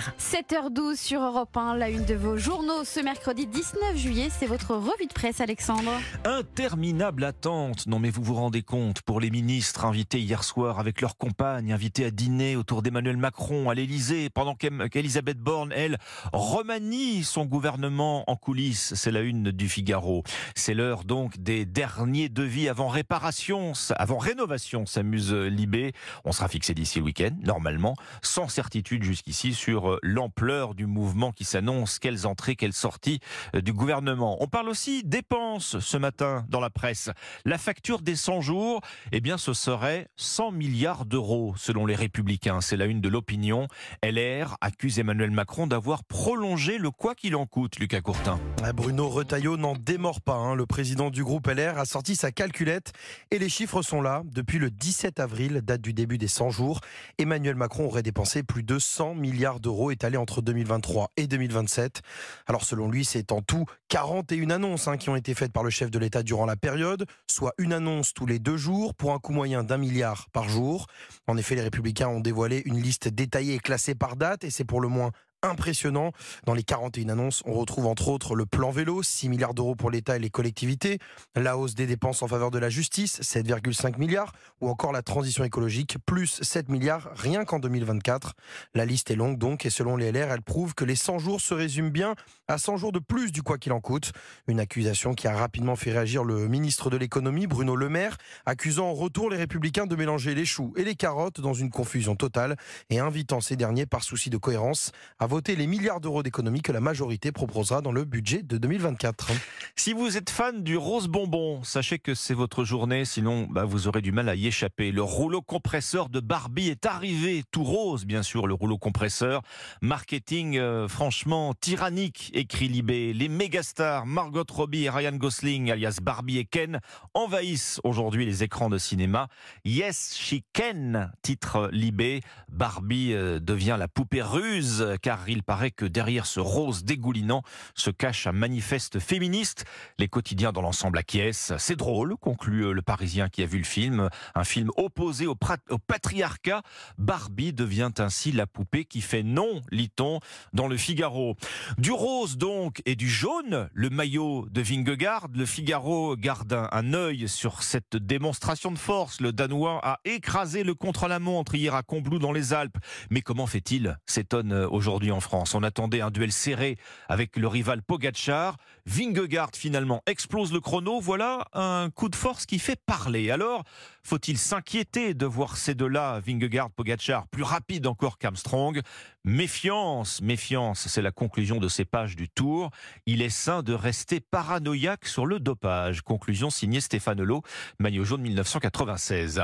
LR. 7h12 sur Europe 1, la une de vos journaux ce mercredi 19 juillet, c'est votre revue de presse Alexandre. Interminable attente, non mais vous vous rendez compte, pour les ministres invités hier soir avec leurs compagnes, invités à dîner autour d'Emmanuel Macron à l'Elysée, pendant qu'Elisabeth Borne, elle, remanie son gouvernement en coulisses, c'est la une du Figaro. C'est l'heure donc des derniers devis avant réparation, avant rénovation, s'amuse Libé. On sera fixé d'ici le week-end, normalement, sans certitude jusqu'ici sur euh, l'ampleur du mouvement qui s'annonce, quelles entrées, quelles sorties euh, du gouvernement. On parle aussi dépenses ce matin dans la presse. La facture des 100 jours, eh bien, ce serait 100 milliards d'euros selon les Républicains. C'est la une de l'opinion. LR accuse Emmanuel Macron d'avoir prolongé le quoi qu'il en coûte, Lucas Courtin. Ah, Bruno Retailleau n'en démord pas. Hein. Le président du groupe LR a sorti sa calculette et les chiffres sont là. Depuis le 17 avril, date du début des 100 jours, Emmanuel Macron aurait dépensé plus de 100 milliards d'euros étalés entre 2023 et 2027. Alors selon lui, c'est en tout 41 annonces hein, qui ont été faites par le chef de l'État durant la période, soit une annonce tous les deux jours pour un coût moyen d'un milliard par jour. En effet, les républicains ont dévoilé une liste détaillée et classée par date et c'est pour le moins impressionnant. Dans les 41 annonces, on retrouve entre autres le plan vélo, 6 milliards d'euros pour l'État et les collectivités, la hausse des dépenses en faveur de la justice, 7,5 milliards, ou encore la transition écologique, plus 7 milliards rien qu'en 2024. La liste est longue donc, et selon les LR, elle prouve que les 100 jours se résument bien à 100 jours de plus du quoi qu'il en coûte. Une accusation qui a rapidement fait réagir le ministre de l'économie, Bruno Le Maire, accusant en retour les républicains de mélanger les choux et les carottes dans une confusion totale et invitant ces derniers, par souci de cohérence, à voter les milliards d'euros d'économies que la majorité proposera dans le budget de 2024. Si vous êtes fan du rose bonbon, sachez que c'est votre journée, sinon bah, vous aurez du mal à y échapper. Le rouleau compresseur de Barbie est arrivé, tout rose bien sûr, le rouleau compresseur. Marketing euh, franchement tyrannique, écrit Libé. Les mégastars Margot Robbie et Ryan Gosling, alias Barbie et Ken, envahissent aujourd'hui les écrans de cinéma. Yes, she can, titre Libé. Barbie euh, devient la poupée ruse, car il paraît que derrière ce rose dégoulinant se cache un manifeste féministe. Les quotidiens dans l'ensemble acquiescent. C'est drôle, conclut euh, le Parisien qui a vu le film. Un film opposé au, patriarcat. Barbie devient ainsi la poupée qui fait non, lit-on, dans le Figaro. Du rose donc et du jaune, le maillot de Vingegaard. Le Figaro garde un, un œil sur cette démonstration de force. Le Danois a écrasé le contre-la-montre hier à Combloux dans les Alpes. Mais comment fait-il? s'étonne euh, en France. On attendait un duel serré avec le rival Pogachar. Vingegaard finalement explose le chrono. Voilà un coup de force qui fait parler. Alors, faut-il s'inquiéter de voir ces deux-là, Vingegaard, Pogachar, plus rapides encore qu'Armstrong? Méfiance, méfiance, c'est la conclusion de ces pages du Tour. Il est sain de rester paranoïaque sur le dopage. Conclusion signée Stéphane Lowe, maillot jaune 1996.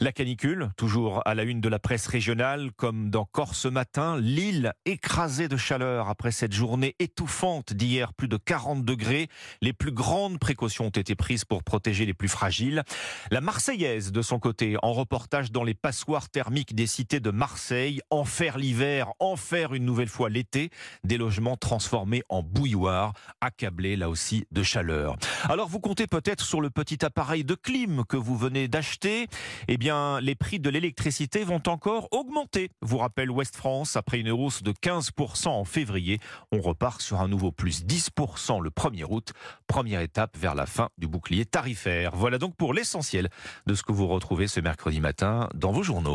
La canicule, toujours à la une de la presse régionale, comme dans Corse matin, l'île écrasée de chaleur après cette journée étouffante d'hier, plus de 40 degrés. Les plus grandes précautions ont été prises pour protéger les plus fragiles. La Marseillaise, de son côté, en reportage dans les passoires thermiques des cités de Marseille, enfer l'hiver, en faire une nouvelle fois l'été, des logements transformés en bouilloire, accablés là aussi de chaleur. Alors vous comptez peut-être sur le petit appareil de clim que vous venez d'acheter. Eh bien, les prix de l'électricité vont encore augmenter, vous rappelle Ouest France, après une hausse de 15% en février. On repart sur un nouveau plus 10% le 1er août. Première étape vers la fin du bouclier tarifaire. Voilà donc pour l'essentiel de ce que vous retrouvez ce mercredi matin dans vos journaux.